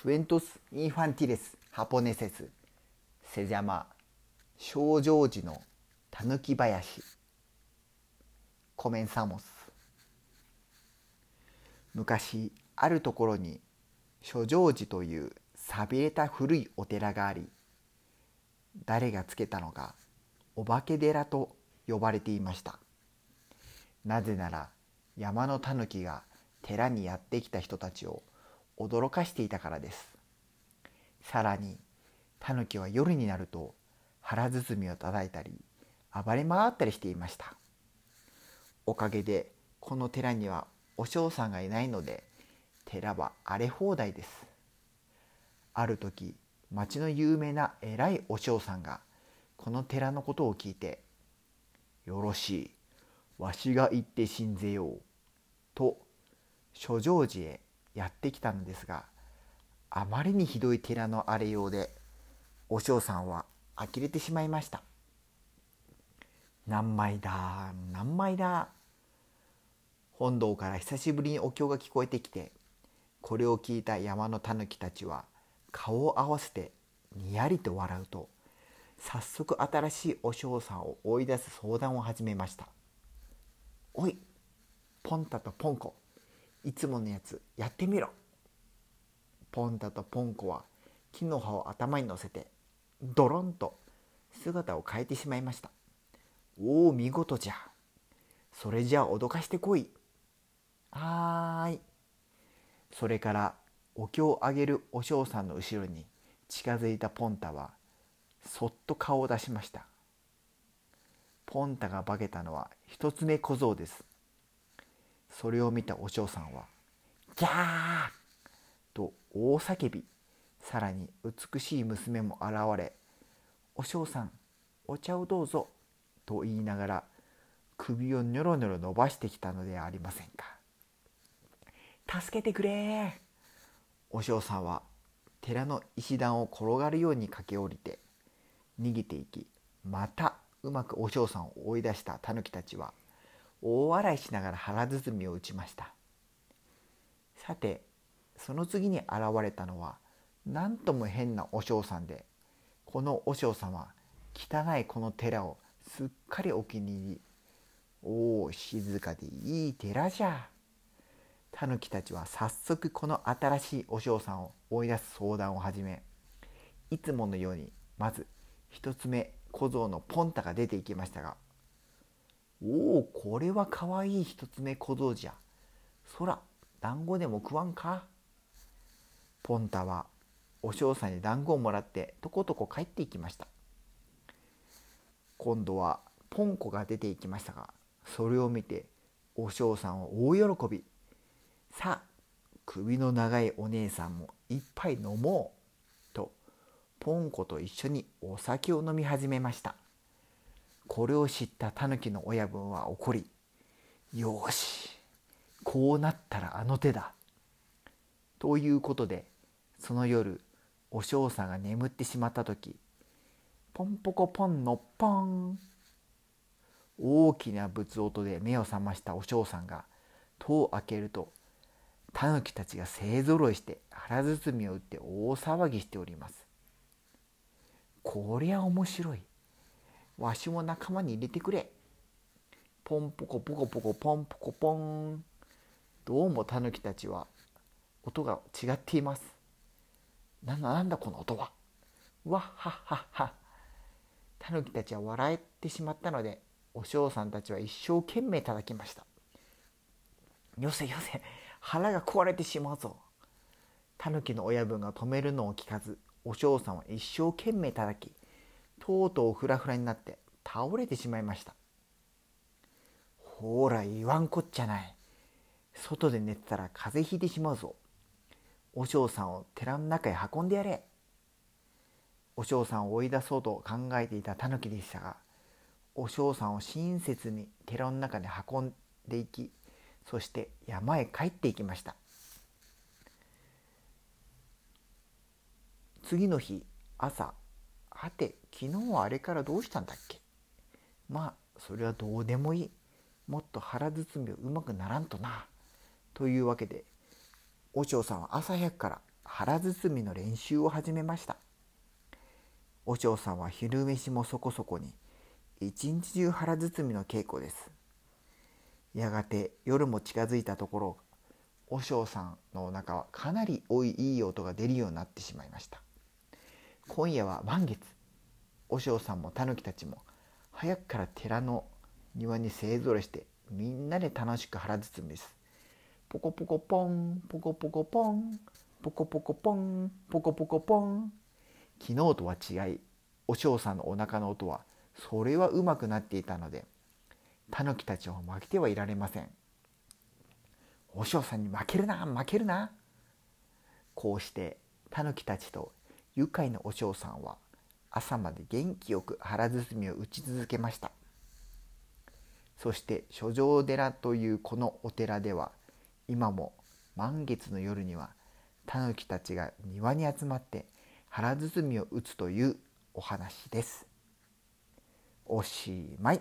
Cuentos infantiles japoneses. Se llama 少女寺のたぬき林コメンサモス昔あるところに諸城寺という寂れた古いお寺があり誰がつけたのかお化け寺と呼ばれていましたなぜなら山のたぬきが寺にやってきた人たちを驚かしていたからです。さらにタヌキは夜になると腹包みを叩いたり暴れ回ったりしていました。おかげでこの寺にはお嬢さんがいないので寺は荒れ放題です。ある時町の有名な偉いお嬢さんがこの寺のことを聞いて「よろしいわしが行って信ぜよう」と諸城寺へやってきたのですがあまりにひどい寺の荒れようでお嬢さんは呆れてしまいました。何枚だ何枚だ。本堂から久しぶりにお経が聞こえてきてこれを聞いた山の狸たちは顔を合わせてにやりと笑うと早速新しいお嬢さんを追い出す相談を始めました「おいポンタとポンコいつものやつやってみろ」ポンタとポンコは木の葉を頭に乗せてドロンと姿を変えてしまいました。おお見事じゃ。それじゃあ脅かしてこい。はーい。それからお経をあげるお嬢さんの後ろに近づいたポンタはそっと顔を出しました。ポンタが化けたのは一つ目小僧です。それを見たお嬢さんは「ギャー!」と大叫びさらに美しい娘も現れ「お嬢さんお茶をどうぞ」と言いながら首をニョロニョロ伸ばしてきたのではありませんか。助けてくれお嬢さんは寺の石段を転がるように駆け下りて逃げていきまたうまくお嬢さんを追い出したタヌキたちは大笑いしながら腹包みを打ちました。さてその次に現れたのは何とも変なお嬢さんでこのお嬢さんは汚いこの寺をすっかりお気に入り。おお静かでいい寺じゃ。タヌキたちは早速この新しいお嬢さんを追い出す相談を始めいつものようにまず一つ目小僧のポンタが出ていきましたが「おおこれはかわいい一つ目小僧じゃ。そら団子でも食わんか?」ポンタはお嬢さんに団子をもらってとことこ帰っていきました。今度はポンコが出ていきましたがそれを見てお嬢さんは大喜び。さあ首の長いお姉さんも一杯飲もう。とポンコと一緒にお酒を飲み始めました。これを知ったタヌキの親分は怒りよしこうなったらあの手だということでその夜お嬢さんが眠ってしまった時ポンポコポンのポン大きな仏音で目を覚ましたお嬢さんが戸を開けるとタヌキたちが勢ぞろいして腹包みを打って大騒ぎしております。こりゃ面白い。わしも仲間に入れてくれ。ポンポコポコポコポンポコポン。どうもタヌキたちは音が違っています。なんだなんだこの音は。わっはっはっは。タヌキたちは笑えてしまったのでお嬢さんたちは一生懸命叩きました。よせよせ腹が壊れてしまうぞ。タヌキの親分が止めるのを聞かずお嬢さんは一生懸命叩きとうとうフラフラになって倒れてしまいました。ほら言わんこっちゃない。外で寝てたら風邪ひいてしまうぞ。お嬢さんを寺の中へ運んでやれ。お嬢さんを追い出そうと考えていたタヌキでしたがお嬢さんを親切に寺の中に運んでいきそして山へ帰っていきました。次の日朝はて昨日はあれからどうしたんだっけ？まあそれはどうでもいい。もっと腹包みをうまくならんとな。というわけでお嬢さんは朝早くから腹包みの練習を始めました。和尚さんは昼飯もそこそこに一日中腹包みの稽古です。やがて夜も近づいたところ和尚さんのお腹はかなり多いいい音が出るようになってしまいました。今夜は満月。和尚さんもタヌキたちも早くから寺の庭に勢ぞろいしてみんなで楽しく腹包みです。ポコポコポンポコポコポンポコポコポンポコポコポン。昨日とは違いお嬢さんのお腹の音はそれはうまくなっていたのでタヌキたちを負けてはいられません。お嬢さんに負けるな負けるな。こうしてタヌキたちと愉快なお嬢さんは朝まで元気よく腹包みを打ち続けましたそして書状寺というこのお寺では今も満月の夜にはタヌキたちが庭に集まって腹包みを打つというお話です。おしまい。